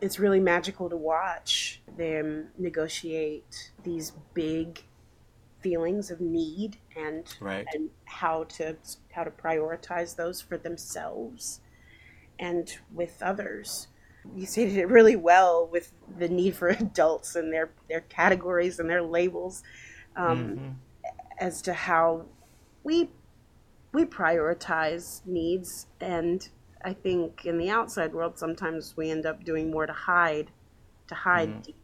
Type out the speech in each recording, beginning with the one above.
it's really magical to watch them negotiate these big feelings of need and Right. and how to how to prioritize those for themselves and with others. You stated it really well with the need for adults and their their categories and their labels um, Mhm. as to how we we prioritize needs and I think in the outside world sometimes we end up doing more to hide to hide Mhm. deep,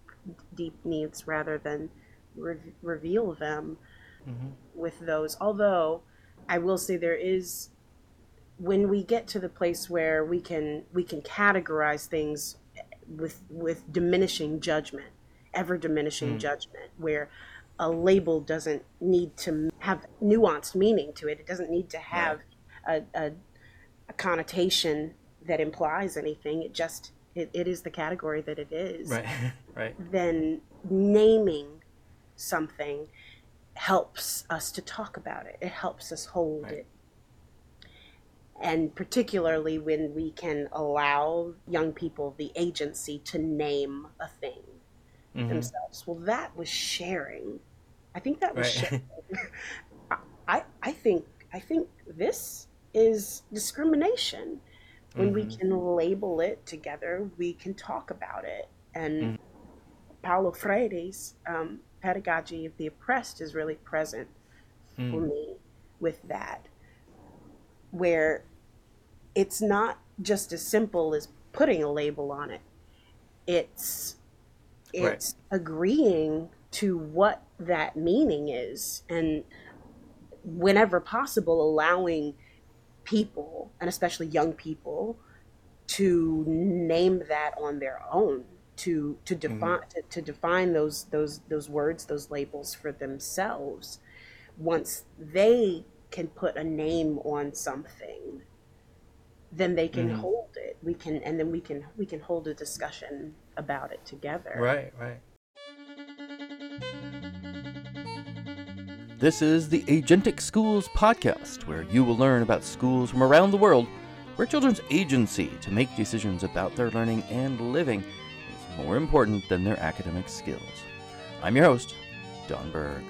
deep needs rather than re- reveal them Mhm. with those although I will say there is when we get to the place where we can we can categorize things with with diminishing judgment ever diminishing Mm. judgment where a label doesn't need to have nuanced meaning to it it doesn't need to have a, a, a connotation that implies anything it just it, it is the category that it is Right. right. then naming something helps us to talk about it. It helps us hold Right. it. And particularly when we can allow young people the agency to name a thing Mhm. themselves. Well, that was sharing. I think that was Right. sharing. I, I think I think this is discrimination. When we Mhm. can label it together, we can talk about it. And Mhm. Paulo Freire's um, pedagogy of the oppressed is really present for Mm. me with that, where it's not just as simple as putting a label on it. It's Right. it's agreeing to what that meaning is and whenever possible allowing people and especially young people to name that on their own to to define to, to define those those those words those labels for themselves once they can put a name on something then they can Mhm. hold it we can and then we can we can hold a discussion about it together Right, right. This is the Agentic Schools podcast, where you will learn about schools from around the world where children's agency to make decisions about their learning and living is more important than their academic skills. I'm your host, Don Berg.